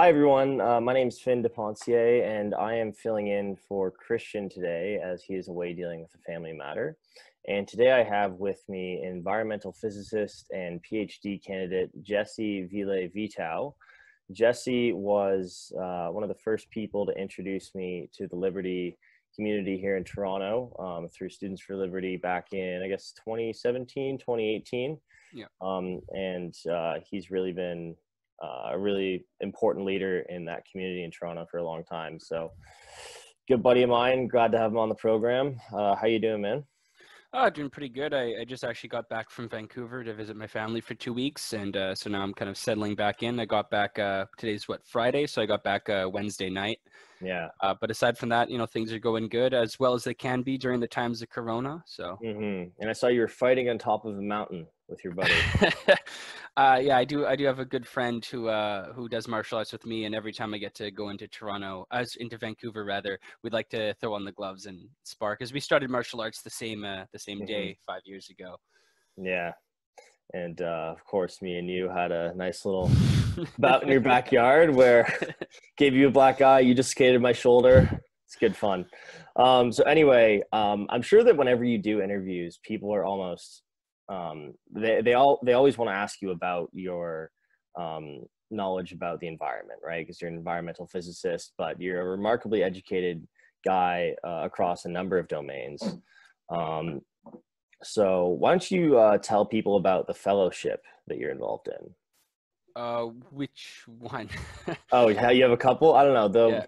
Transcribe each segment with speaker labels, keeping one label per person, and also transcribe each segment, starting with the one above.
Speaker 1: Hi, everyone. Uh, my name is Finn DePoncier, and I am filling in for Christian today as he is away dealing with a family matter. And today I have with me environmental physicist and PhD candidate Jesse Ville Vitao. Jesse was uh, one of the first people to introduce me to the Liberty community here in Toronto um, through Students for Liberty back in, I guess, 2017, 2018.
Speaker 2: Yeah.
Speaker 1: Um, and uh, he's really been uh, a really important leader in that community in Toronto for a long time. So, good buddy of mine. Glad to have him on the program. Uh, how you doing, man?
Speaker 2: Oh, doing pretty good. I, I just actually got back from Vancouver to visit my family for two weeks, and uh, so now I'm kind of settling back in. I got back uh, today's what Friday, so I got back uh, Wednesday night.
Speaker 1: Yeah.
Speaker 2: Uh, but aside from that, you know, things are going good as well as they can be during the times of Corona. So.
Speaker 1: Mm-hmm. And I saw you were fighting on top of a mountain with your buddy.
Speaker 2: uh, yeah, I do. I do have a good friend who uh, who does martial arts with me, and every time I get to go into Toronto, as into Vancouver rather, we'd like to throw on the gloves and spar because we started martial arts the same uh, the same day mm-hmm. five years ago.
Speaker 1: Yeah, and uh, of course, me and you had a nice little bout in your backyard where gave you a black eye. You just skated my shoulder. It's good fun. Um, so anyway, um, I'm sure that whenever you do interviews, people are almost um, they they all they always want to ask you about your um, knowledge about the environment, right? Because you're an environmental physicist, but you're a remarkably educated guy uh, across a number of domains. Um, so why don't you uh, tell people about the fellowship that you're involved in?
Speaker 2: Uh, which one?
Speaker 1: oh, yeah, you have a couple. I don't know the yeah.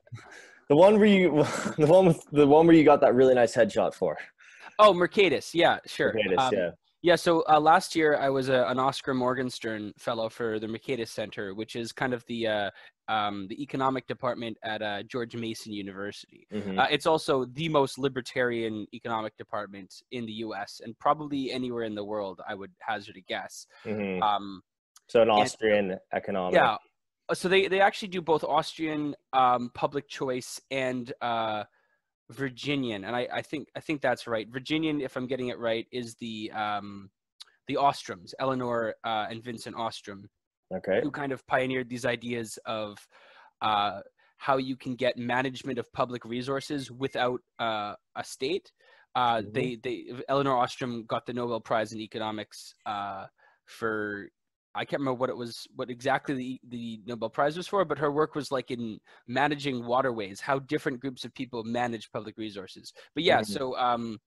Speaker 1: the one where you the one with the one where you got that really nice headshot for.
Speaker 2: Oh, Mercatus. Yeah, sure.
Speaker 1: Mercatus, um, yeah.
Speaker 2: Yeah, so uh, last year I was a, an Oskar Morgenstern Fellow for the Mercatus Center, which is kind of the uh, um, the economic department at uh, George Mason University. Mm-hmm. Uh, it's also the most libertarian economic department in the U.S. and probably anywhere in the world. I would hazard a guess.
Speaker 1: Mm-hmm. Um, so an Austrian and, economic.
Speaker 2: Yeah. Uh, so they they actually do both Austrian um, public choice and uh, Virginian, and I, I think I think that's right. Virginian, if I'm getting it right, is the um, the Ostroms, Elinor uh, and Vincent Ostrom,
Speaker 1: okay,
Speaker 2: who kind of pioneered these ideas of uh, how you can get management of public resources without uh, a state. Uh, mm-hmm. They they Elinor Ostrom got the Nobel Prize in economics uh, for I can't remember what it was, what exactly the, the Nobel Prize was for, but her work was like in managing waterways, how different groups of people manage public resources. But yeah, mm-hmm. so um,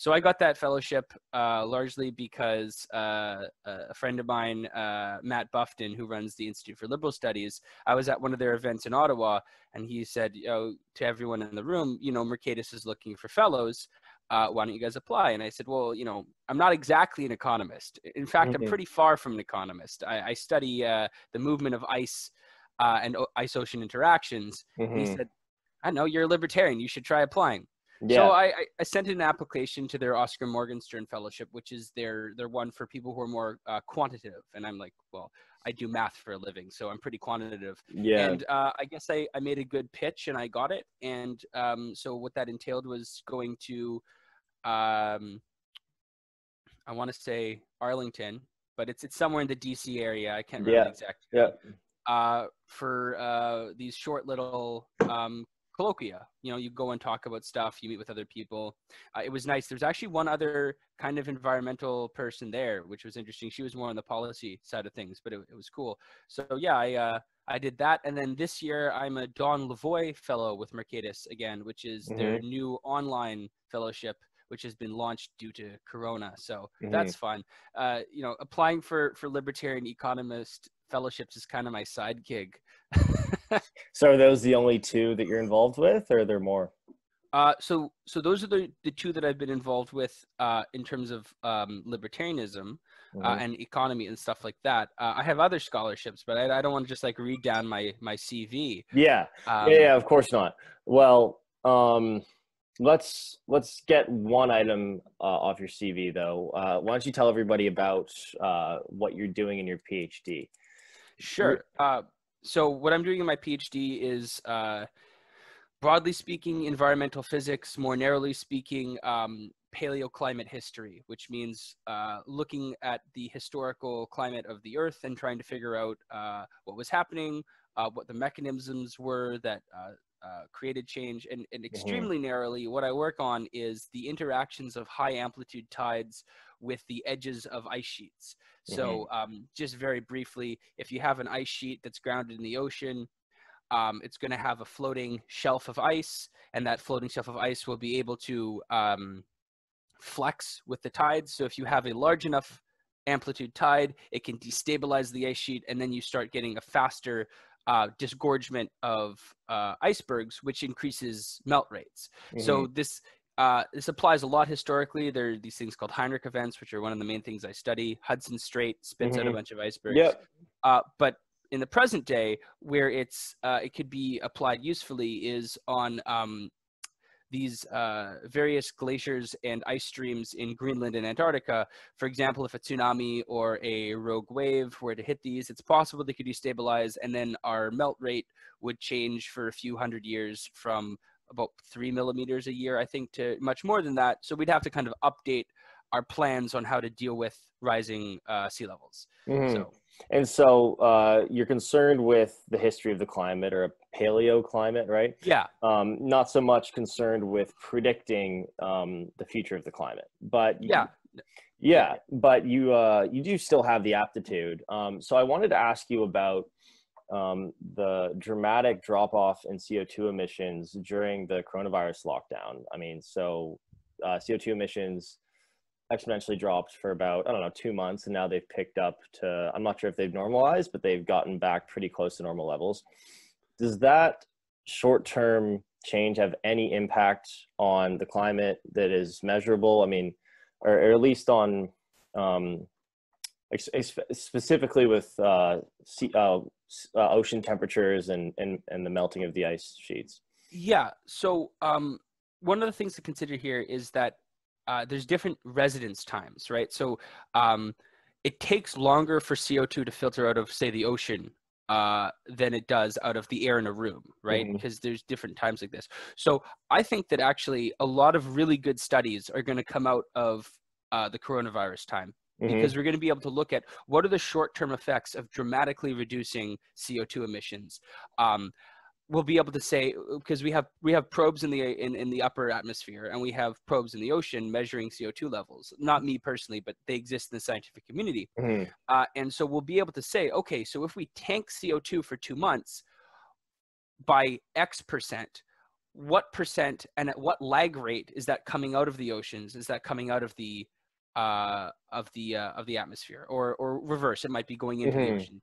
Speaker 2: so I got that fellowship uh, largely because uh, a friend of mine, uh, Matt Bufton, who runs the Institute for Liberal Studies, I was at one of their events in Ottawa, and he said, you know, to everyone in the room, you know, Mercatus is looking for fellows uh, why don't you guys apply? And I said, well, you know, I'm not exactly an economist. In fact, mm-hmm. I'm pretty far from an economist. I, I study uh, the movement of ice uh, and ice ocean interactions. Mm-hmm. He said, I know you're a libertarian. You should try applying. Yeah. So I, I, sent an application to their Oskar Morgenstern Fellowship, which is their their one for people who are more uh, quantitative. And I'm like, well, I do math for a living, so I'm pretty quantitative.
Speaker 1: Yeah.
Speaker 2: And uh, I guess I, I made a good pitch and I got it. And um, so what that entailed was going to um, I want to say Arlington, but it's it's somewhere in the DC area. I can't remember
Speaker 1: yeah.
Speaker 2: exactly.
Speaker 1: Yeah.
Speaker 2: Uh, for uh, these short little um, colloquia, you know, you go and talk about stuff. You meet with other people. Uh, it was nice. There's actually one other kind of environmental person there, which was interesting. She was more on the policy side of things, but it, it was cool. So yeah, I uh, I did that, and then this year I'm a Don Lavoie Fellow with Mercatus again, which is mm-hmm. their new online fellowship which has been launched due to Corona. So mm-hmm. that's fun. Uh, you know, applying for for libertarian economist fellowships is kind of my side gig.
Speaker 1: so are those the only two that you're involved with, or are there more?
Speaker 2: Uh, so so those are the, the two that I've been involved with uh, in terms of um, libertarianism uh, mm-hmm. uh, and economy and stuff like that. Uh, I have other scholarships, but I, I, don't want to just like read down my my CV.
Speaker 1: Yeah, um, yeah, yeah, of course not. Well, um, let's let's get one item uh, off your CV though. Uh, why don't you tell everybody about uh, what you're doing in your PhD?
Speaker 2: Sure. Uh, so what I'm doing in my PhD is, uh, broadly speaking, environmental physics. More narrowly speaking, um, paleoclimate history, which means uh, looking at the historical climate of the Earth and trying to figure out what was happening what the mechanisms were that uh, created change, and, and
Speaker 1: Mm-hmm.
Speaker 2: extremely narrowly, what I work on is the interactions of high amplitude tides with the edges of ice sheets. So, um, just very briefly, if you have an ice sheet that's grounded in the ocean, um, it's going to have a floating shelf of ice, and that floating shelf of ice will be able to um, flex with the tides. So, if you have a large enough amplitude tide, it can destabilize the ice sheet, and then you start getting a faster uh, disgorgement of uh, icebergs, which increases melt rates. So
Speaker 1: Mhm.
Speaker 2: this uh, this applies a lot historically. There are these things called Heinrich events, which are one of the main things I study. Hudson Strait spits out a
Speaker 1: Mhm.
Speaker 2: bunch of icebergs.
Speaker 1: Yep.
Speaker 2: Uh, but in the present day, where it's uh, it could be applied usefully is on um, these uh, various glaciers and ice streams in Greenland and Antarctica. For example, if a tsunami or a rogue wave were to hit these, it's possible they could destabilize, and then our melt rate would change for a few hundred years from about three millimeters a year, I think, to much more than that. So we'd have to kind of update our plans on how to deal with rising uh, sea levels.
Speaker 1: Mhm.
Speaker 2: So
Speaker 1: And so uh, you're concerned with the history of the climate or a paleoclimate, right?
Speaker 2: yeah,
Speaker 1: Um, not so much concerned with predicting um, the future of the climate, but you-
Speaker 2: yeah,
Speaker 1: yeah, but you uh, you do still have the aptitude. Um, so I wanted to ask you about um, the dramatic drop off in CO2 emissions during the coronavirus lockdown. I mean, so uh, CO2 emissions exponentially dropped for about I don't know two months, and now they've picked up to I'm not sure if they've normalized, but they've gotten back pretty close to normal levels. Does that short term change have any impact on the climate that is measurable? I mean, or, or at least on um, specifically with uh, sea, uh, uh, ocean temperatures and, and, and the melting of the ice sheets.
Speaker 2: Yeah. So um, one of the things to consider here is that uh, there's different residence times, right? So um, it takes longer for CO2 to filter out of, say, the ocean uh, than it does out of the air in a room, right?
Speaker 1: Mhm.
Speaker 2: Because there's different times like this. So I think that actually a lot of really good studies are going to come out of uh, the coronavirus time
Speaker 1: Mhm.
Speaker 2: because we're going to be able to look at what are the short-term effects of dramatically reducing CO2 emissions. Um, we'll be able to say because we have we have probes in the in, in the upper atmosphere and we have probes in the ocean measuring CO2 levels. Not me personally, but they exist in the scientific community.
Speaker 1: Mhm.
Speaker 2: Uh, and so we'll be able to say, okay, so if we tank CO2 for two months by X percent, what percent and at what lag rate is that coming out of the oceans? Is that coming out of the uh, of the uh, of the atmosphere, or or reverse? It might be going into
Speaker 1: Mhm.
Speaker 2: the ocean.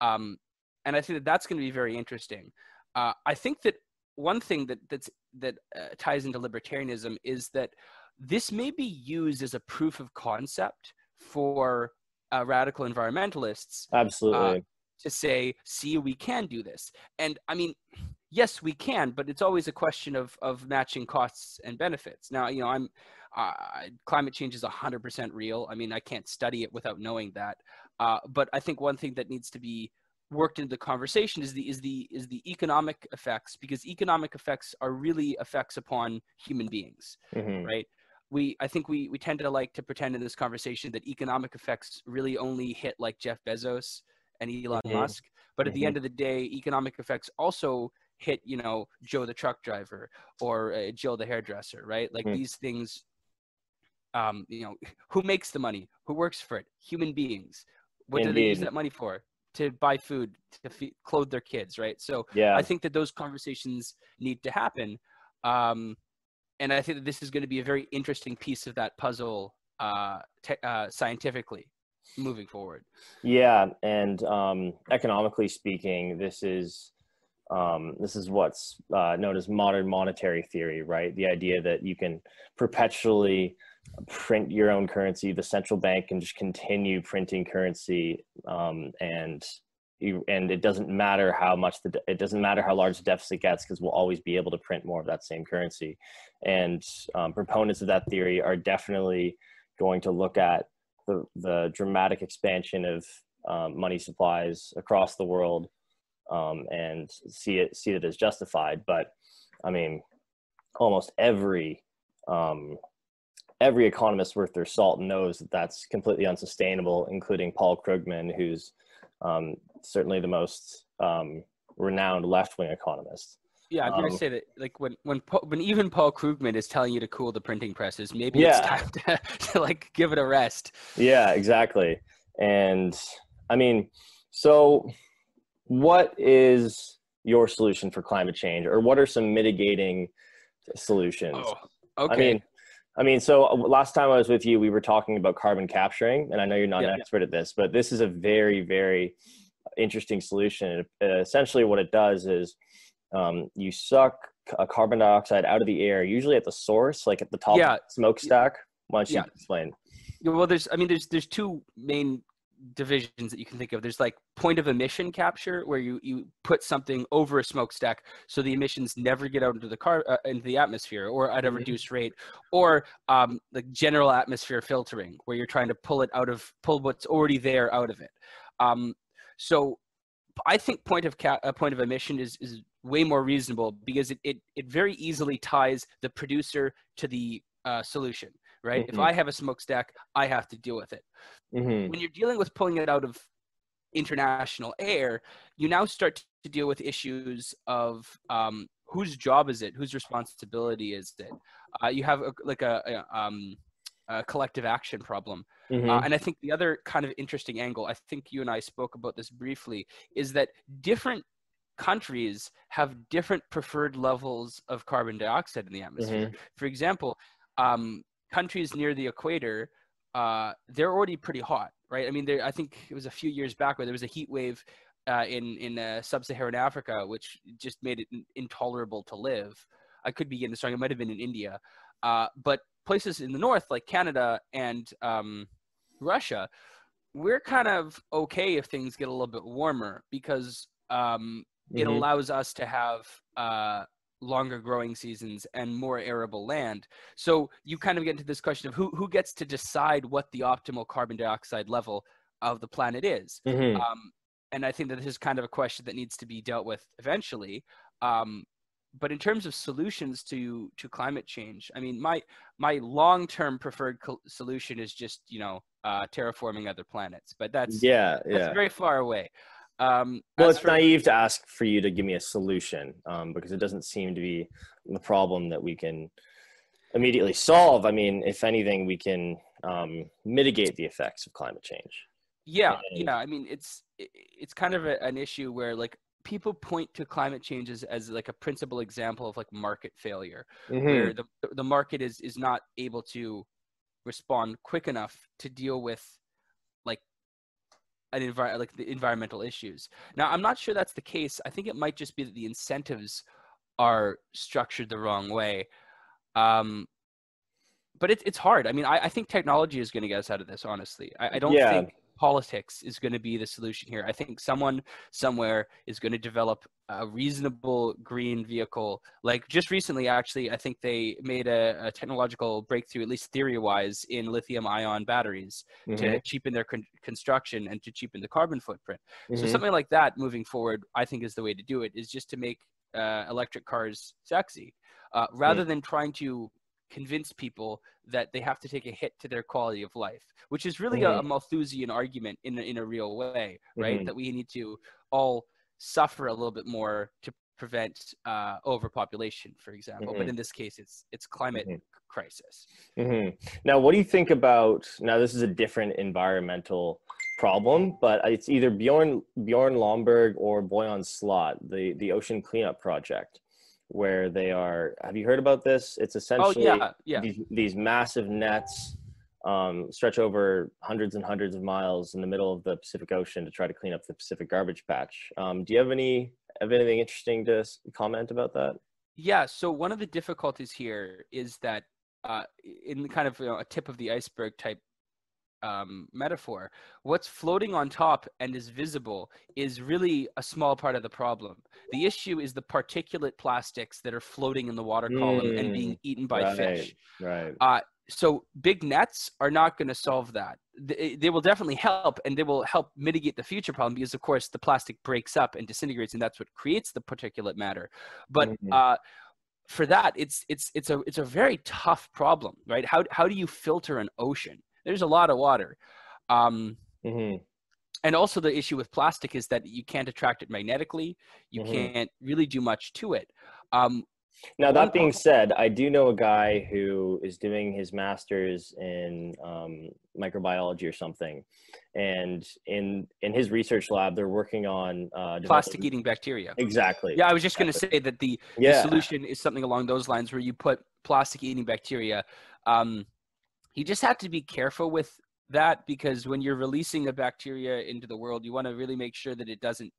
Speaker 2: Um, and I think that that's going to be very interesting. Uh, I think that one thing that that's that uh, ties into libertarianism is that this may be used as a proof of concept for uh, radical environmentalists
Speaker 1: Absolutely.
Speaker 2: to say, see, we can do this. And I mean, yes, we can, but it's always a question of of matching costs and benefits. Now, you know, I'm uh, climate change is 100% real. I mean, I can't study it without knowing that. Uh, but I think one thing that needs to be worked into the conversation is the is the is the economic effects because economic effects are really effects upon human beings
Speaker 1: Mhm.
Speaker 2: right we i think we we tend to like to pretend in this conversation that economic effects really only hit like jeff bezos and elon
Speaker 1: Mhm.
Speaker 2: musk but at the
Speaker 1: Mhm.
Speaker 2: end of the day economic effects also hit you know joe the truck driver or uh, jill the hairdresser right like
Speaker 1: Mhm.
Speaker 2: these things um you know who makes the money who works for it human beings what do they use that money for to buy food to feed, clothe their kids right so
Speaker 1: Yeah.
Speaker 2: I think that those conversations need to happen. Um, and I think that this is going to be a very interesting piece of that puzzle uh, te- uh, scientifically moving forward.
Speaker 1: Yeah, and um, economically speaking, this is um, this is what's uh, known as modern monetary theory, right? The idea that you can perpetually print your own currency, the central bank can just continue printing currency, um, and you, and it doesn't matter how much the it doesn't matter how large the deficit gets because we'll always be able to print more of that same currency. And um, proponents of that theory are definitely going to look at the, the dramatic expansion of um, money supplies across the world um, and see it see it as justified. But I mean, almost every um, every economist worth their salt knows that that's completely unsustainable, including Paul Krugman, who's um, certainly the most um, renowned left-wing economist.
Speaker 2: Yeah, I'm gonna
Speaker 1: Um,
Speaker 2: say that like when when when even Paul Krugman is telling you to cool the printing presses, maybe
Speaker 1: Yeah.
Speaker 2: it's time to, to like give it a rest.
Speaker 1: Yeah, exactly. And I mean, so what is your solution for climate change, or what are some mitigating solutions?
Speaker 2: Oh, okay.
Speaker 1: I mean, I mean, so uh, last time I was with you, we were talking about carbon capturing, and I know you're not
Speaker 2: Yeah,
Speaker 1: an
Speaker 2: yeah.
Speaker 1: expert at this, but this is a very, very interesting solution. Uh, essentially, what it does is um, you suck a carbon dioxide out of the air, usually at the source, like at the top
Speaker 2: Yeah.
Speaker 1: of the smokestack. Why don't you
Speaker 2: Yeah.
Speaker 1: explain?
Speaker 2: Yeah, well, there's I mean there's there's two main divisions that you can think of. There's like point of emission capture, where you you put something over a smokestack so the emissions never get out into the car uh, into the atmosphere or at a
Speaker 1: Mhm.
Speaker 2: reduced rate, or um, like general atmosphere filtering, where you're trying to pull it out of pull what's already there out of it. Um, so I think point of ca- uh, point of emission is is way more reasonable because it, it it very easily ties the producer to the uh, solution. Right. If
Speaker 1: Mhm.
Speaker 2: I have a smokestack, I have to deal with it
Speaker 1: hmm
Speaker 2: when you're dealing with pulling it out of international air, you now start to deal with issues of um, whose job is it, whose responsibility is it. Uh, you have a, like a, a, um, a collective action problem,
Speaker 1: hmm
Speaker 2: uh, and I think the other kind of interesting angle, I think you and I spoke about this briefly, is that different countries have different preferred levels of carbon dioxide in the atmosphere. For example, um, countries near the equator, uh, they're already pretty hot, right? I mean, there. I think it was a few years back where there was a heat wave uh, in in uh, sub-Saharan Africa, which just made it intolerable to live. I could be getting this wrong. It might have been in India, uh, but places in the north like Canada and um, Russia, we're kind of okay if things get a little bit warmer because um, it
Speaker 1: Mhm.
Speaker 2: allows us to have uh, longer growing seasons and more arable land. So you kind of get into this question of who who gets to decide what the optimal carbon dioxide level of the planet is.
Speaker 1: Mhm.
Speaker 2: Um, and I think that this is kind of a question that needs to be dealt with eventually. Um, but in terms of solutions to to climate change, I mean, my my long term preferred co- solution is just you know uh, terraforming other planets. But that's
Speaker 1: yeah,
Speaker 2: that's
Speaker 1: yeah.
Speaker 2: very far away. Um,
Speaker 1: Well, it's
Speaker 2: for-
Speaker 1: naive to ask for you to give me a solution um, because it doesn't seem to be the problem that we can immediately solve. I mean, if anything, we can um, mitigate the effects of climate change.
Speaker 2: Yeah,
Speaker 1: And-
Speaker 2: yeah. I mean, it's it's kind of a, an issue where like people point to climate change as, as like a principal example of like market failure, where the the market is is not able to respond quick enough to deal with an envir- like the environmental issues. Now, I'm not sure that's the case. I think it might just be that the incentives are structured the wrong way. Um, but it's it's hard. I mean, I, I think technology is going to get us out of this. Honestly, I, I don't
Speaker 1: Yeah.
Speaker 2: think politics is going to be the solution here. I think someone somewhere is going to develop a reasonable green vehicle. Like just recently, actually, I think they made a, a technological breakthrough, at least theory-wise, in lithium-ion batteries
Speaker 1: Mhm,
Speaker 2: to cheapen their con- construction and to cheapen the carbon footprint. So
Speaker 1: mhm.
Speaker 2: something like that moving forward, I think is the way to do it. Is just to make uh, electric cars sexy, uh, rather than trying to convince people that they have to take a hit to their quality of life, which is really a, a Malthusian argument in a, in a real way, right?
Speaker 1: Mhm.
Speaker 2: That we need to all suffer a little bit more to prevent uh, overpopulation, for example. But
Speaker 1: Mhm.
Speaker 2: in this case, it's it's climate
Speaker 1: Mhm.
Speaker 2: crisis.
Speaker 1: hmm Now, what do you think about? Now, this is a different environmental problem, but it's either Bjorn Bjorn Lomborg or Boyan Slat, the the ocean cleanup project, where they are. Have you heard about this? It's essentially Oh
Speaker 2: yeah, yeah.
Speaker 1: these, these massive nets um, stretch over hundreds and hundreds of miles in the middle of the Pacific Ocean to try to clean up the Pacific garbage patch. Um, do you have any have anything interesting to comment about that?
Speaker 2: Yeah. So one of the difficulties here is that, uh, in kind of you know, a tip of the iceberg type um, metaphor, what's floating on top and is visible is really a small part of the problem. The issue is the particulate plastics that are floating in the water column and being eaten by
Speaker 1: right,
Speaker 2: fish.
Speaker 1: right.
Speaker 2: So big nets are not going to solve that. They, they will definitely help, and they will help mitigate the future problem because, of course, the plastic breaks up and disintegrates, and that's what creates the particulate matter. But
Speaker 1: Mhm.
Speaker 2: uh, for that, it's it's it's a it's a very tough problem, right? How how do you filter an ocean? There's a lot of water. Um,
Speaker 1: hmm
Speaker 2: and also the issue with plastic is that you can't attract it magnetically. You
Speaker 1: Mhm.
Speaker 2: can't really do much to it. Um,
Speaker 1: Now that being said, I do know a guy who is doing his master's in um, microbiology or something, and in in his research lab, they're working on uh,
Speaker 2: plastic eating bacteria.
Speaker 1: Exactly.
Speaker 2: Yeah, I was just going to say that the, the solution is something along those lines where you put plastic eating bacteria. Um, you just have to be careful with that because when you're releasing a bacteria into the world, you want to really make sure that it doesn't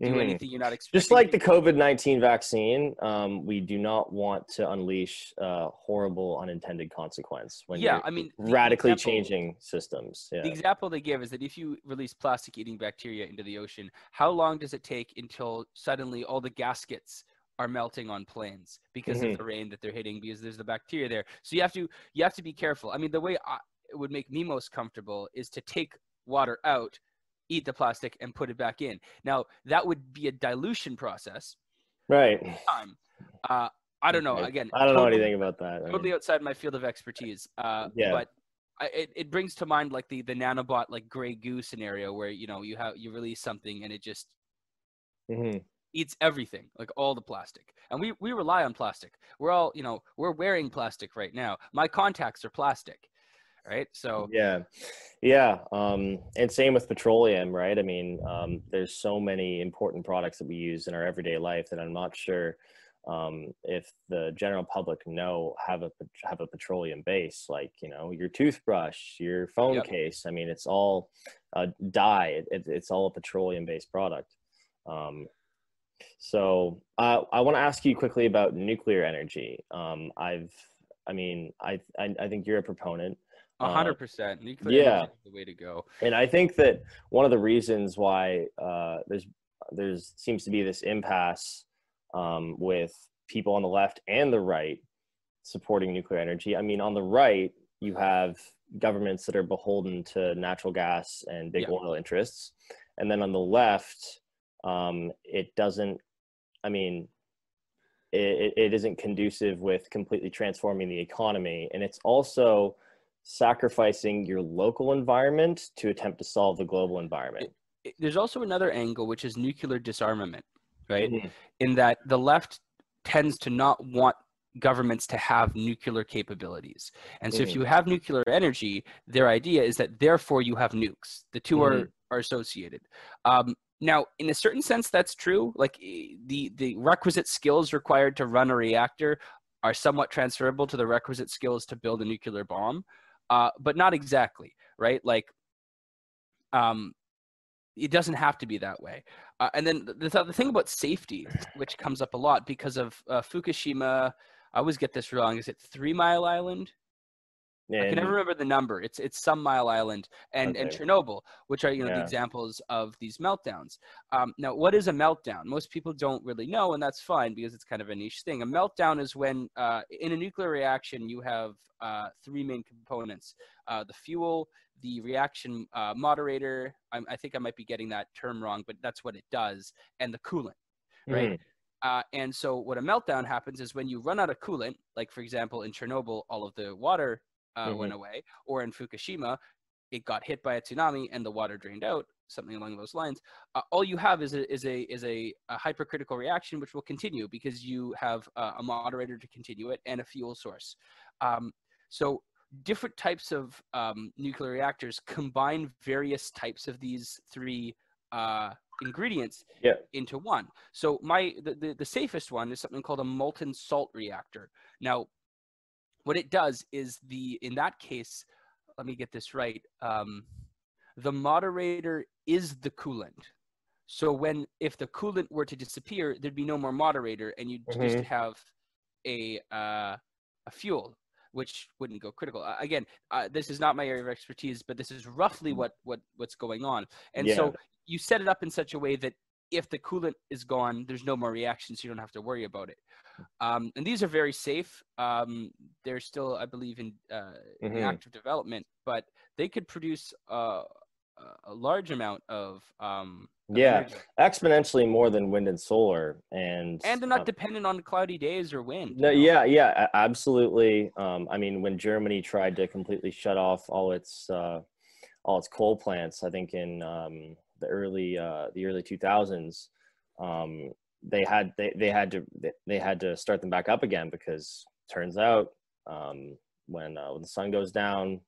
Speaker 2: do
Speaker 1: Mhm.
Speaker 2: anything you're not expecting.
Speaker 1: Just like the COVID nineteen vaccine, um, we do not want to unleash uh, horrible unintended consequence when
Speaker 2: Yeah,
Speaker 1: you're
Speaker 2: I mean,
Speaker 1: radically
Speaker 2: example-
Speaker 1: changing systems. Yeah.
Speaker 2: The example they give is that if you release plastic eating bacteria into the ocean, how long does it take until suddenly all the gaskets are melting on planes because
Speaker 1: Mhm.
Speaker 2: of the rain that they're hitting because there's the bacteria there. So you have to you have to be careful. I mean, the way I, it would make me most comfortable is to take water out, eat the plastic, and put it back in. Now that would be a dilution process.
Speaker 1: Right.
Speaker 2: Time. Uh, I don't know. Again,
Speaker 1: I don't know anything about that. I mean,
Speaker 2: totally outside my field of expertise. Uh,
Speaker 1: Yeah.
Speaker 2: But I, it, it brings to mind like the the nanobot like gray goo scenario where you know you have you release something and it just
Speaker 1: mhm.
Speaker 2: Eats everything like all the plastic and we we rely on plastic we're all you know we're wearing plastic right now my contacts are plastic right so
Speaker 1: Yeah, yeah, um, and same with petroleum, right? I mean, um, there's so many important products that we use in our everyday life that I'm not sure um, if the general public know have a have a petroleum base, like you know your toothbrush, your phone
Speaker 2: Yep.
Speaker 1: case. I mean, it's all uh, dye. It, it, it's all a petroleum based product. Um, so uh, I want to ask you quickly about nuclear energy. Um, I've, I mean, I, I I think you're a proponent.
Speaker 2: a
Speaker 1: Uh,
Speaker 2: hundred percent nuclear
Speaker 1: yeah.
Speaker 2: energy is the way to go
Speaker 1: and I think that one of the reasons why uh, there's there's seems to be this impasse um, with people on the left and the right supporting nuclear energy. I mean, on the right, you have governments that are beholden to natural gas and big
Speaker 2: Yeah.
Speaker 1: oil interests, and then on the left, um, it doesn't. I mean, it, it isn't conducive with completely transforming the economy, and it's also sacrificing your local environment to attempt to solve the global environment.
Speaker 2: There's also another angle which is nuclear disarmament right
Speaker 1: Mhm.
Speaker 2: in that the left tends to not want governments to have nuclear capabilities. And so if
Speaker 1: Mhm.
Speaker 2: you have nuclear energy, their idea is that therefore you have nukes. The 2 are,
Speaker 1: Mhm.
Speaker 2: are associated. Um, now, in a certain sense, that's true. Like the, the requisite skills required to run a reactor are somewhat transferable to the requisite skills to build a nuclear bomb, uh, but not exactly, right? Like, um, it doesn't have to be that way. Uh, and then the, the, the thing about safety, which comes up a lot because of uh, Fukushima, I always get this wrong. Is it Three Mile Island? I can never remember the number. It's it's some Mile Island and and Chernobyl, which are you know the examples of these meltdowns. Um, now, what is a meltdown? Most people don't really know, and that's fine because it's kind of a niche thing. A meltdown is when uh, in a nuclear reaction you have uh, three main components: uh, the fuel, the reaction uh, moderator. I'm, I think I might be getting that term wrong, but that's what it does, and the coolant. right?
Speaker 1: Mhm.
Speaker 2: Uh, and so what a meltdown happens is when you run out of coolant, like for example in Chernobyl, all of the water uh, went away, or in Fukushima, it got hit by a tsunami and the water drained out, something along those lines. Uh, all you have is a is a is a, a hypercritical reaction which will continue because you have uh, a moderator to continue it and a fuel source. Um, so different types of um, nuclear reactors combine various types of these three uh, ingredients
Speaker 1: Yeah.
Speaker 2: into one. So my the, the, the safest one is something called a molten salt reactor. Now, what it does is the in that case, let me get this right. Um, the moderator is the coolant. So when if the coolant were to disappear, there'd be no more moderator, and you'd just
Speaker 1: Mhm.
Speaker 2: have a uh, a fuel, which wouldn't go critical. Uh, again, uh, this is not my area of expertise, but this is roughly what what what's going on. And
Speaker 1: Yeah.
Speaker 2: so you set it up in such a way that if the coolant is gone, there's no more reaction, so you don't have to worry about it. Um, and these are very safe. Um, they're still, I believe, in, uh, in
Speaker 1: Mhm.
Speaker 2: active development, but they could produce uh, a- large amount of. Um,
Speaker 1: Yeah.
Speaker 2: energy.
Speaker 1: exponentially more than wind and solar, and
Speaker 2: and they're not
Speaker 1: um,
Speaker 2: dependent on cloudy days or wind.
Speaker 1: No,
Speaker 2: you know?
Speaker 1: yeah, yeah, absolutely. Um, I mean, when Germany tried to completely shut off all its uh, all its coal plants. I think in um, the early uh, the early 2000s, um, they had they, they had to they had to start them back up again because turns out um, when uh, when the sun goes down,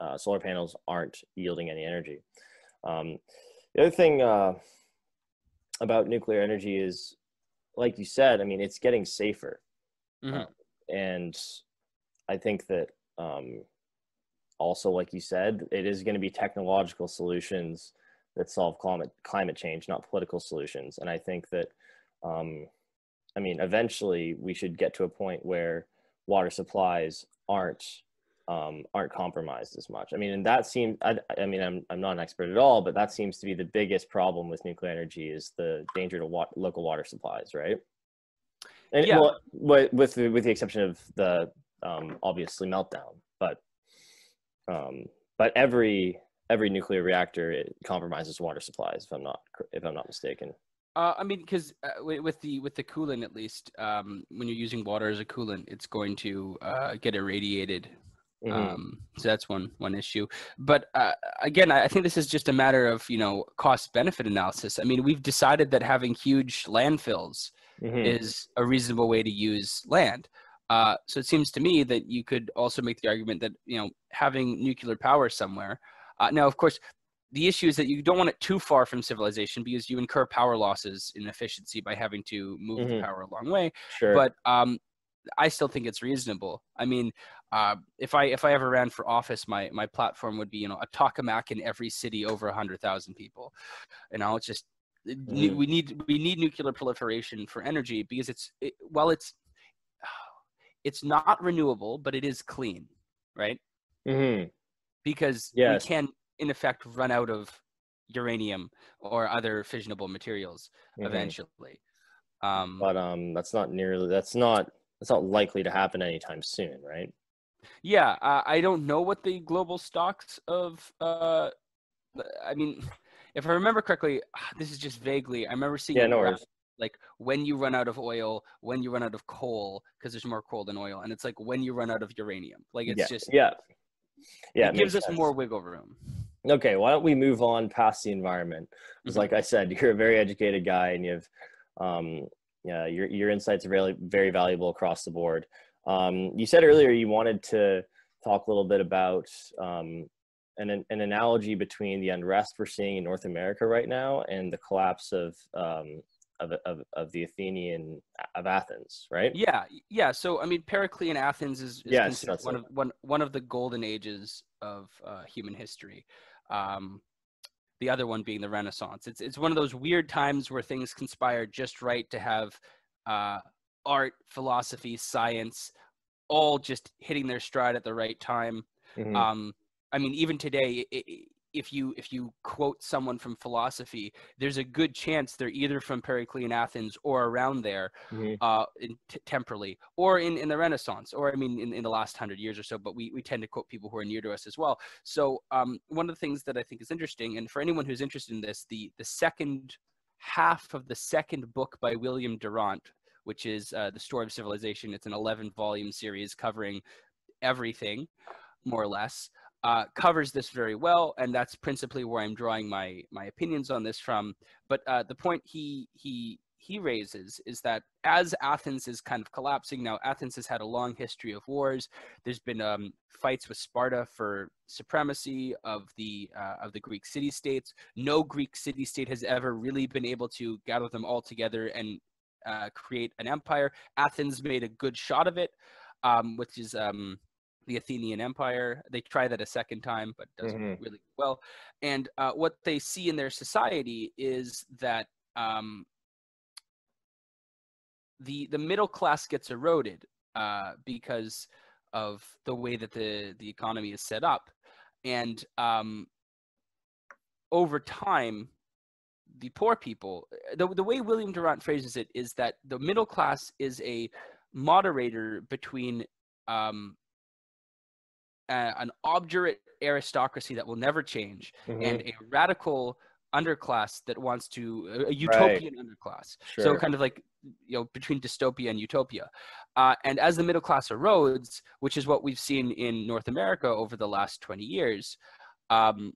Speaker 1: uh, solar panels aren't yielding any energy. Um, the other thing uh, about nuclear energy is, like you said, I mean, it's getting safer,
Speaker 2: Mhm.
Speaker 1: Uh, and I think that um, also, like you said, it is going to be technological solutions that solve climate climate change, not political solutions. And I think that, um, I mean, eventually we should get to a point where water supplies aren't um, aren't compromised as much. I mean, and that seems. I, I mean, I'm I'm not an expert at all, but that seems to be the biggest problem with nuclear energy is the danger to wa- local water supplies, right? And
Speaker 2: Yeah.
Speaker 1: well, with with the, with the exception of the um, obviously meltdown, but um, but every every nuclear reactor it compromises water supplies. If I'm not if I'm not mistaken.
Speaker 2: Uh, I mean, because uh, with the with the coolant, at least, um, when you're using water as a coolant, it's going to uh, get irradiated.
Speaker 1: Mhm.
Speaker 2: Um, so that's one one issue. But uh, again, I think this is just a matter of you know cost benefit analysis. I mean, we've decided that having huge landfills
Speaker 1: Mhm.
Speaker 2: is a reasonable way to use land. Uh, so it seems to me that you could also make the argument that you know having nuclear power somewhere. Uh, now, of course, the issue is that you don't want it too far from civilization because you incur power losses in efficiency by having to move the
Speaker 1: Mhm.
Speaker 2: power a long way.
Speaker 1: Sure.
Speaker 2: But um, I still think it's reasonable. I mean, uh, if I if I ever ran for office, my my platform would be you know a tokamak in every city over hundred thousand people. Know, it's just
Speaker 1: Mhm.
Speaker 2: we need we need nuclear proliferation for energy because it's it, well it's it's not renewable, but it is clean, right?
Speaker 1: Mhm.
Speaker 2: Because
Speaker 1: Yes.
Speaker 2: we can in effect run out of uranium or other fissionable materials
Speaker 1: Mhm.
Speaker 2: eventually. Um,
Speaker 1: But um, that's not nearly. That's not. That's not likely to happen anytime soon, right?
Speaker 2: Yeah, uh, I don't know what the global stocks of. Uh, I mean, if I remember correctly, this is just vaguely. I remember seeing
Speaker 1: Yeah, no
Speaker 2: graph,
Speaker 1: worries.
Speaker 2: like when you run out of oil, when you run out of coal, because there's more coal than oil, and it's like when you run out of uranium. Like it's
Speaker 1: yeah.
Speaker 2: just
Speaker 1: yeah. Yeah.
Speaker 2: it
Speaker 1: makes
Speaker 2: gives us
Speaker 1: sense.
Speaker 2: more wiggle room.
Speaker 1: Okay, why don't we move on past the environment? Because,
Speaker 2: Mhm.
Speaker 1: like I said, you're a very educated guy, and you have, um, yeah, your your insights are very very valuable across the board. Um, you said earlier you wanted to talk a little bit about um, an an analogy between the unrest we're seeing in North America right now and the collapse of um, of, of of the Athenian of Athens, right?
Speaker 2: Yeah, yeah. So I mean, Periclean Athens is, is
Speaker 1: Yes,
Speaker 2: considered one
Speaker 1: it.
Speaker 2: of one one of the golden ages of uh, human history. Um, the other one being the Renaissance. It's it's one of those weird times where things conspire just right to have uh, art, philosophy, science, all just hitting their stride at the right time.
Speaker 1: Mhm.
Speaker 2: Um, I mean, even today, if you if you quote someone from philosophy, there's a good chance they're either from Periclean Athens or around there,
Speaker 1: Mhm.
Speaker 2: uh, in t- temporally, or in, in the Renaissance, or I mean, in, in the last hundred years or so. But we, we tend to quote people who are near to us as well. So um, one of the things that I think is interesting, and for anyone who's interested in this, the the second half of the second book by William Durant, which is uh, the Story of Civilization. It's an 11 volume series covering everything, more or less. Uh, covers this very well, and that's principally where I'm drawing my my opinions on this from. But uh, the point he he he raises is that as Athens is kind of collapsing now, Athens has had a long history of wars. There's been um, fights with Sparta for supremacy of the uh, of the Greek city states. No Greek city state has ever really been able to gather them all together and uh, create an empire. Athens made a good shot of it, um, which is um, the Athenian Empire. They try that a second time, but doesn't
Speaker 1: Mhm.
Speaker 2: really well. And uh, what they see in their society is that um, the the middle class gets eroded uh, because of the way that the the economy is set up, and um, over time, the poor people. The the way William Durant phrases it is that the middle class is a moderator between um, a- an obdurate aristocracy that will never change
Speaker 1: Mhm.
Speaker 2: and a radical underclass that wants to a utopian underclass so kind of like you know between dystopia and utopia uh, and as the middle class erodes which is what we've seen in north america over the last 20 years um,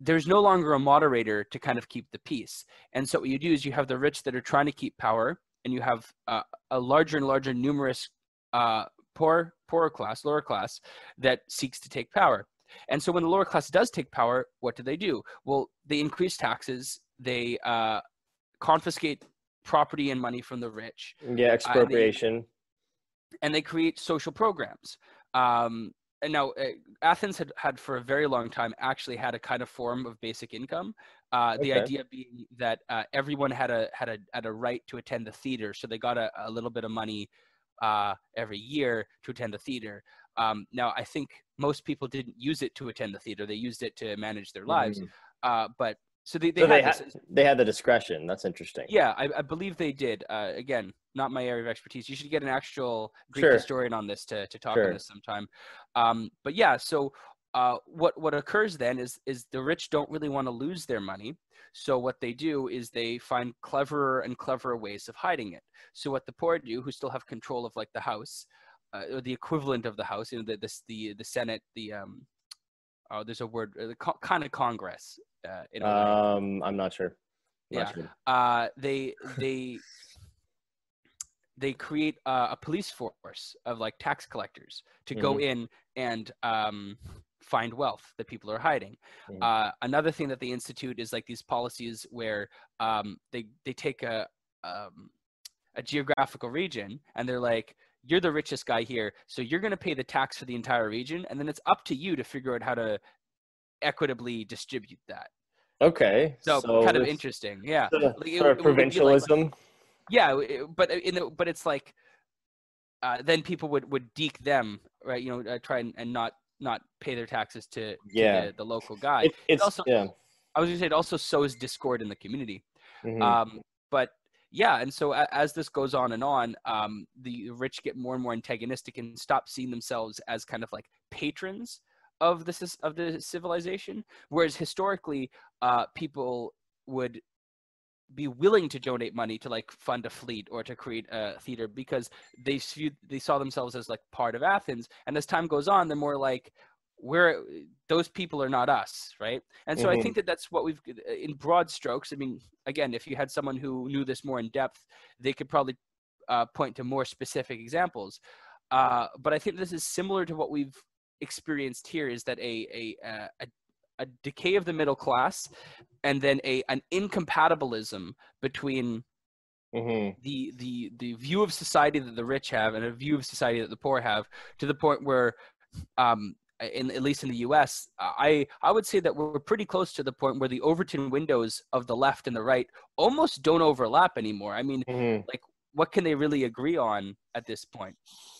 Speaker 2: there's no longer a moderator to kind of keep the peace. And so what you do is you have the rich that are trying to keep power, and you have uh, a larger and larger numerous uh, poor poorer class, lower class that seeks to take power. And so when the lower class does take power, what do they do? Well, they increase taxes, they uh, confiscate property and money from the rich.
Speaker 1: Yeah, expropriation.
Speaker 2: Uh, and, they, and, they, create social programs. Um, and now uh, Athens had, had for a very long time actually had a kind of form of basic income. Uh, the idea being that uh, everyone had a had a had a right to attend the theater, so they got a, a little bit of money uh, every year to attend the theater. Um, now, I think most people didn't use it to attend the theater; they used it to manage their lives. Mm. Uh, but so they they, so
Speaker 1: had, they,
Speaker 2: had
Speaker 1: they had the discretion. That's interesting.
Speaker 2: Yeah, I, I believe they did. Uh, again, not my area of expertise. You should get an actual Greek sure. historian on this to to talk sure. on this sometime. Um, but yeah, so uh, what what occurs then is is the rich don't really want to lose their money, so what they do is they find cleverer and cleverer ways of hiding it. So what the poor do, who still have control of like the house, uh, or the equivalent of the house, you know, the the the, the Senate, the um, oh, there's a word, uh, the co- kind of Congress. Uh,
Speaker 1: in um, I'm not sure.
Speaker 2: I'm yeah. Not sure. Uh, they they they create uh, a police force of like tax collectors to mm-hmm. go in and um, find wealth that people are hiding. Mm-hmm. Uh, another thing that they institute is like these policies where um, they they take a um, a geographical region and they're like, you're the richest guy here, so you're going to pay the tax for the entire region, and then it's up to you to figure out how to equitably distribute that.
Speaker 1: Okay,
Speaker 2: so, so kind of interesting, yeah.
Speaker 1: Sort of, like, sort of provincialism.
Speaker 2: Like, yeah, but in the, but it's like uh, then people would would deke them, right? You know, uh, try and, and not not pay their taxes to,
Speaker 1: yeah.
Speaker 2: to the, the, local guy.
Speaker 1: It, it's it also, yeah.
Speaker 2: I was gonna say it also sows discord in the community. Mm-hmm. Um, but yeah, and so as this goes on and on, um, the rich get more and more antagonistic and stop seeing themselves as kind of like patrons of this of the civilization, whereas historically, uh, people would be willing to donate money to like fund a fleet or to create a theater because they viewed, they saw themselves as like part of Athens. And as time goes on, they're more like we're those people are not us, right? And so mm-hmm. I think that that's what we've in broad strokes. I mean, again, if you had someone who knew this more in depth, they could probably uh, point to more specific examples. Uh, but I think this is similar to what we've experienced here. Is that a a, a a decay of the middle class and then a an incompatibilism between mm-hmm. the the the view of society that the rich have and a view of society that the poor have to the point where um in at least in the US I I would say that we're pretty close to the point where the Overton windows of the left and the right almost don't overlap anymore i mean mm-hmm. like what can they really agree on at this point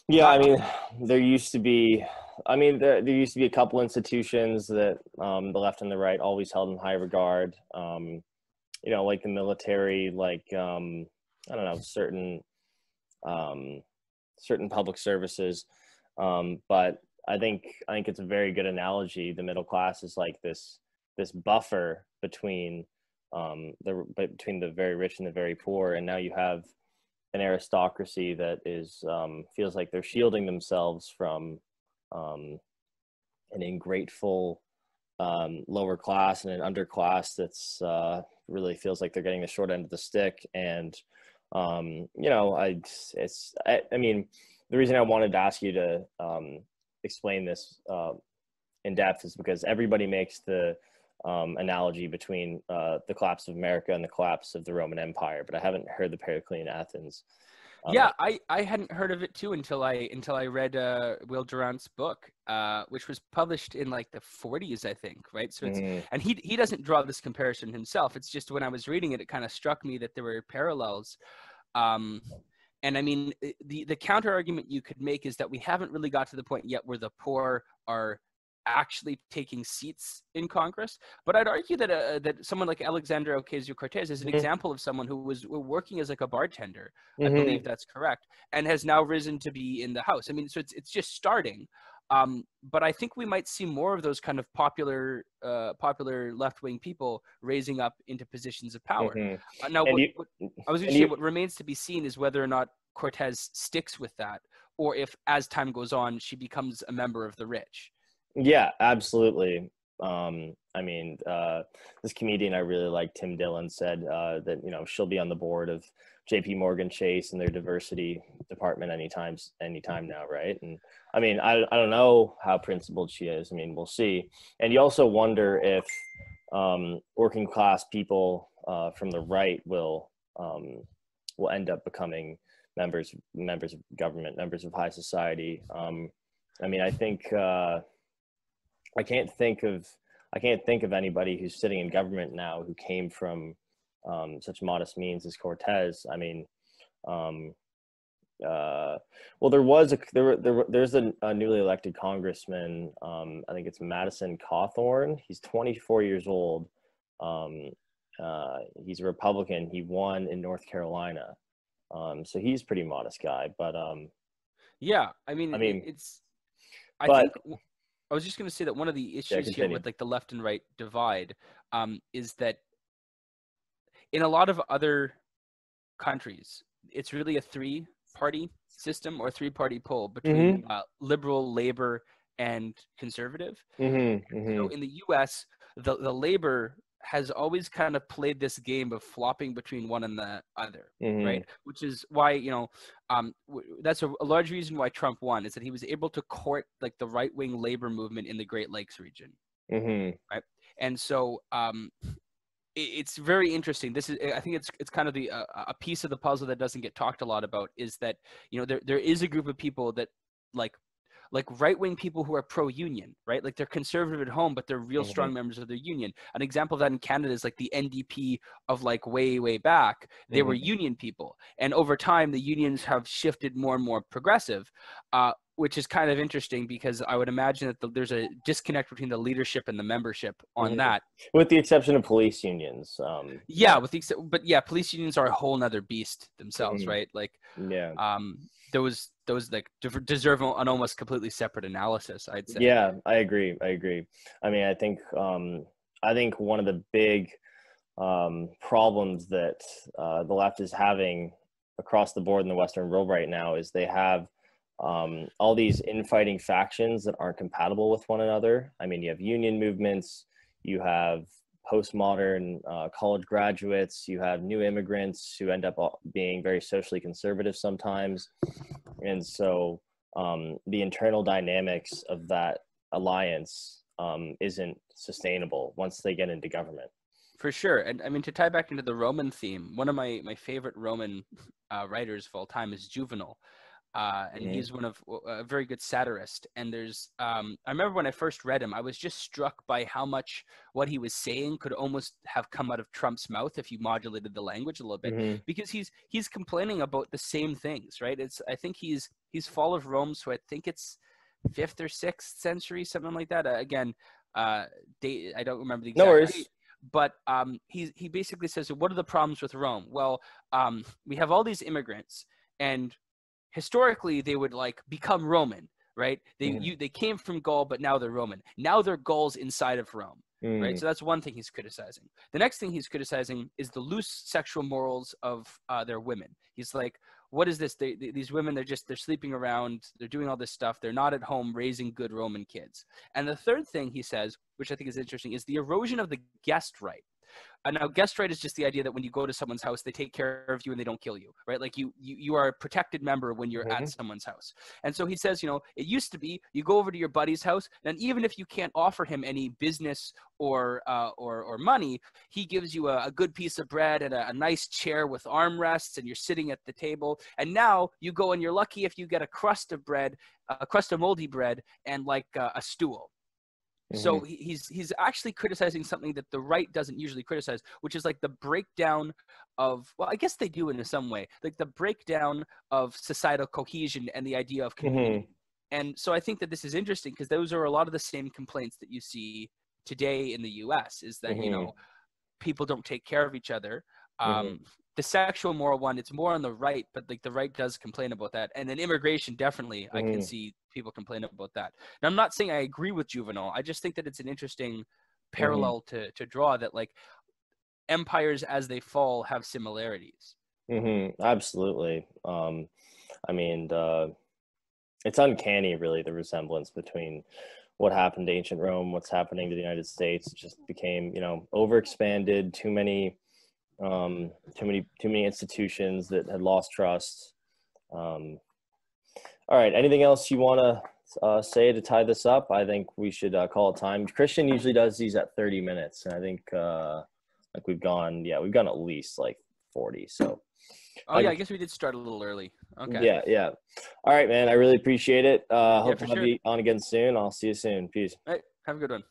Speaker 1: yeah, I mean, there used to be, I mean, there, there used to be a couple institutions that um, the left and the right always held in high regard. Um, you know, like the military, like um, I don't know, certain um, certain public services. Um, but I think I think it's a very good analogy. The middle class is like this this buffer between um, the between the very rich and the very poor, and now you have an aristocracy that is um, feels like they're shielding themselves from um, an ingrateful um, lower class and an underclass that's uh, really feels like they're getting the short end of the stick. And um, you know, I it's I, I, mean, the reason I wanted to ask you to um, explain this uh, in depth is because everybody makes the um, analogy between uh, the collapse of America and the collapse of the Roman Empire, but I haven't heard the Periclean Athens.
Speaker 2: Um, yeah, I, I hadn't heard of it too until I until I read uh, Will Durant's book, uh, which was published in like the 40s, I think, right? So it's mm. and he he doesn't draw this comparison himself. It's just when I was reading it, it kind of struck me that there were parallels. Um, and I mean, the the counter argument you could make is that we haven't really got to the point yet where the poor are actually taking seats in Congress. But I'd argue that uh, that someone like Alexandria Ocasio Cortez is an mm-hmm. example of someone who was working as like a bartender. Mm-hmm. I believe that's correct, and has now risen to be in the House. I mean, so it's it's just starting. Um, but I think we might see more of those kind of popular, uh, popular left-wing people raising up into positions of power. Mm-hmm. Uh, now, what, you, what, I was going to say, you, what remains to be seen is whether or not Cortez sticks with that, or if, as time goes on, she becomes a member of the rich.
Speaker 1: Yeah, absolutely. Um, I mean, uh, this comedian I really like, Tim Dillon, said uh, that you know she'll be on the board of J.P. Morgan Chase and their diversity department anytime anytime now, right? And I mean, I I don't know how principled she is. I mean, we'll see. And you also wonder if um, working class people uh, from the right will um, will end up becoming members members of government, members of high society. Um, I mean, I think uh, I can't think of I can't think of anybody who's sitting in government now who came from um, such modest means as Cortez. I mean, um, uh, well, there was a there, there there's a, a newly elected congressman. Um, I think it's Madison Cawthorn. He's 24 years old. Um, uh, he's a Republican. He won in North Carolina, um, so he's a pretty modest guy. But um,
Speaker 2: yeah, I mean,
Speaker 1: I mean,
Speaker 2: it's. I
Speaker 1: but-
Speaker 2: think I was just going to say that one of the issues here with like the left and right divide um, is that in a lot of other countries, it's really a three-party system or three-party poll between
Speaker 1: Mm-hmm.
Speaker 2: uh, liberal, labor, and conservative.
Speaker 1: mhm,
Speaker 2: So
Speaker 1: mhm,
Speaker 2: in the U.S., the the labor has always kind of played this game of flopping between one and the other,
Speaker 1: mhm,
Speaker 2: right? Which is why you know um, w- that's a, a large reason why Trump won is that he was able to court like the right wing labor movement in the Great Lakes region,
Speaker 1: mhm,
Speaker 2: and so um, it, it's very interesting. This is I think it's it's kind of the uh, a piece of the puzzle that doesn't get talked a lot about is that you know there there is a group of people that like like right wing people who are pro union, right? Like they're conservative at home, but they're real
Speaker 1: Mhm.
Speaker 2: strong members of their union. An example of that in Canada is like the NDP of like way, way back. They were
Speaker 1: Mhm.
Speaker 2: union people. And over time, the unions have shifted more and more progressive, uh, which is kind of interesting because I would imagine that the, there's a disconnect between the leadership and the membership on
Speaker 1: Mhm.
Speaker 2: that.
Speaker 1: with the exception of police unions. Um,
Speaker 2: Yeah, with the, but yeah, police unions are a whole nother beast themselves,
Speaker 1: Mhm.
Speaker 2: right? Like,
Speaker 1: yeah,
Speaker 2: um, those, those like de- deserve an almost completely separate analysis, I'd say.
Speaker 1: Yeah, I agree. I agree. I mean, I think um, I think one of the big um, problems that uh, the left is having across the board in the Western world right now is they have um, all these infighting factions that aren't compatible with one another. I mean, you have union movements, you have postmodern uh, college graduates, you have new immigrants who end up being very socially conservative sometimes, and so um, the internal dynamics of that alliance um, isn't sustainable once they get into government.
Speaker 2: For sure, and I mean to tie back into the Roman theme, one of my my favorite Roman uh, writers of all time is Juvenal, uh, and
Speaker 1: Mhm.
Speaker 2: he's one of a very good satirist. And there's, um, I remember when I first read him, I was just struck by how much what he was saying could almost have come out of Trump's mouth if you modulated the language a little bit
Speaker 1: Mhm.
Speaker 2: because he's he's complaining about the same things, right? It's I think he's he's fall of Rome, so I think it's fifth or sixth century, something like that. Uh, again, uh, date I don't remember the exact
Speaker 1: No worries.
Speaker 2: date, but um, he he basically says, "What are the problems with Rome?" Well, um, we have all these immigrants, and historically they would like become Roman, right? They
Speaker 1: Mhm.
Speaker 2: you they came from Gaul, but now they're Roman. Now they're Gauls inside of Rome right?
Speaker 1: Mm.
Speaker 2: So that's one thing he's criticizing. The next thing he's criticizing is the loose sexual morals of uh, their women. He's like, what is this? They, they- these women, they're just they're sleeping around, they're doing all this stuff, they're not at home raising good Roman kids. And the third thing he says, which I think is interesting, is the erosion of the guest right. Uh, now, guest right is just the idea that when you go to someone's house, they take care of you and they don't kill you, right? Like you, you, you are a protected member when you're at
Speaker 1: Mhm.
Speaker 2: someone's house. And so he says, you know, it used to be you go over to your buddy's house, and even if you can't offer him any business or uh, or or money, he gives you a, a good piece of bread and a, a nice chair with armrests, and you're sitting at the table. And now you go and you're lucky if you get a crust of bread, a crust of moldy bread, and like uh, a stool. So
Speaker 1: Mhm.
Speaker 2: he- he's he's actually criticizing something that the right doesn't usually criticize, which is like the breakdown of well, I guess they do in some way, like the breakdown of societal cohesion and the idea of community. And so I think that this is interesting because those are a lot of the same complaints that you see today in the U.S. Is that you
Speaker 1: Mhm.
Speaker 2: know people don't take care of each other. Um, The sexual moral one, it's more on the right, but like the right does complain about that. And then immigration, definitely, I can
Speaker 1: Mhm.
Speaker 2: see people complain about that. And I'm not saying I agree with Juvenal. I just think that it's an interesting parallel to to draw that like empires as they fall have similarities.
Speaker 1: hmm Absolutely. Um, I mean, the, it's uncanny, really, the resemblance between what happened to ancient Rome, what's happening to the United States. It just became, you know, overexpanded, too many, um, too many, too many institutions that had lost trust. Um, all right. Anything else you want to uh, say to tie this up? I think we should uh, call it time. Christian usually does these at 30 minutes, and I think uh, like we've gone, yeah, we've gone at least like 40. So.
Speaker 2: Oh yeah, I guess we did start a little early. Okay.
Speaker 1: Yeah, yeah. All right, man. I really appreciate it. Uh, hope to have sure. you on again soon. I'll see you soon. Peace.
Speaker 2: All right. Have a good one.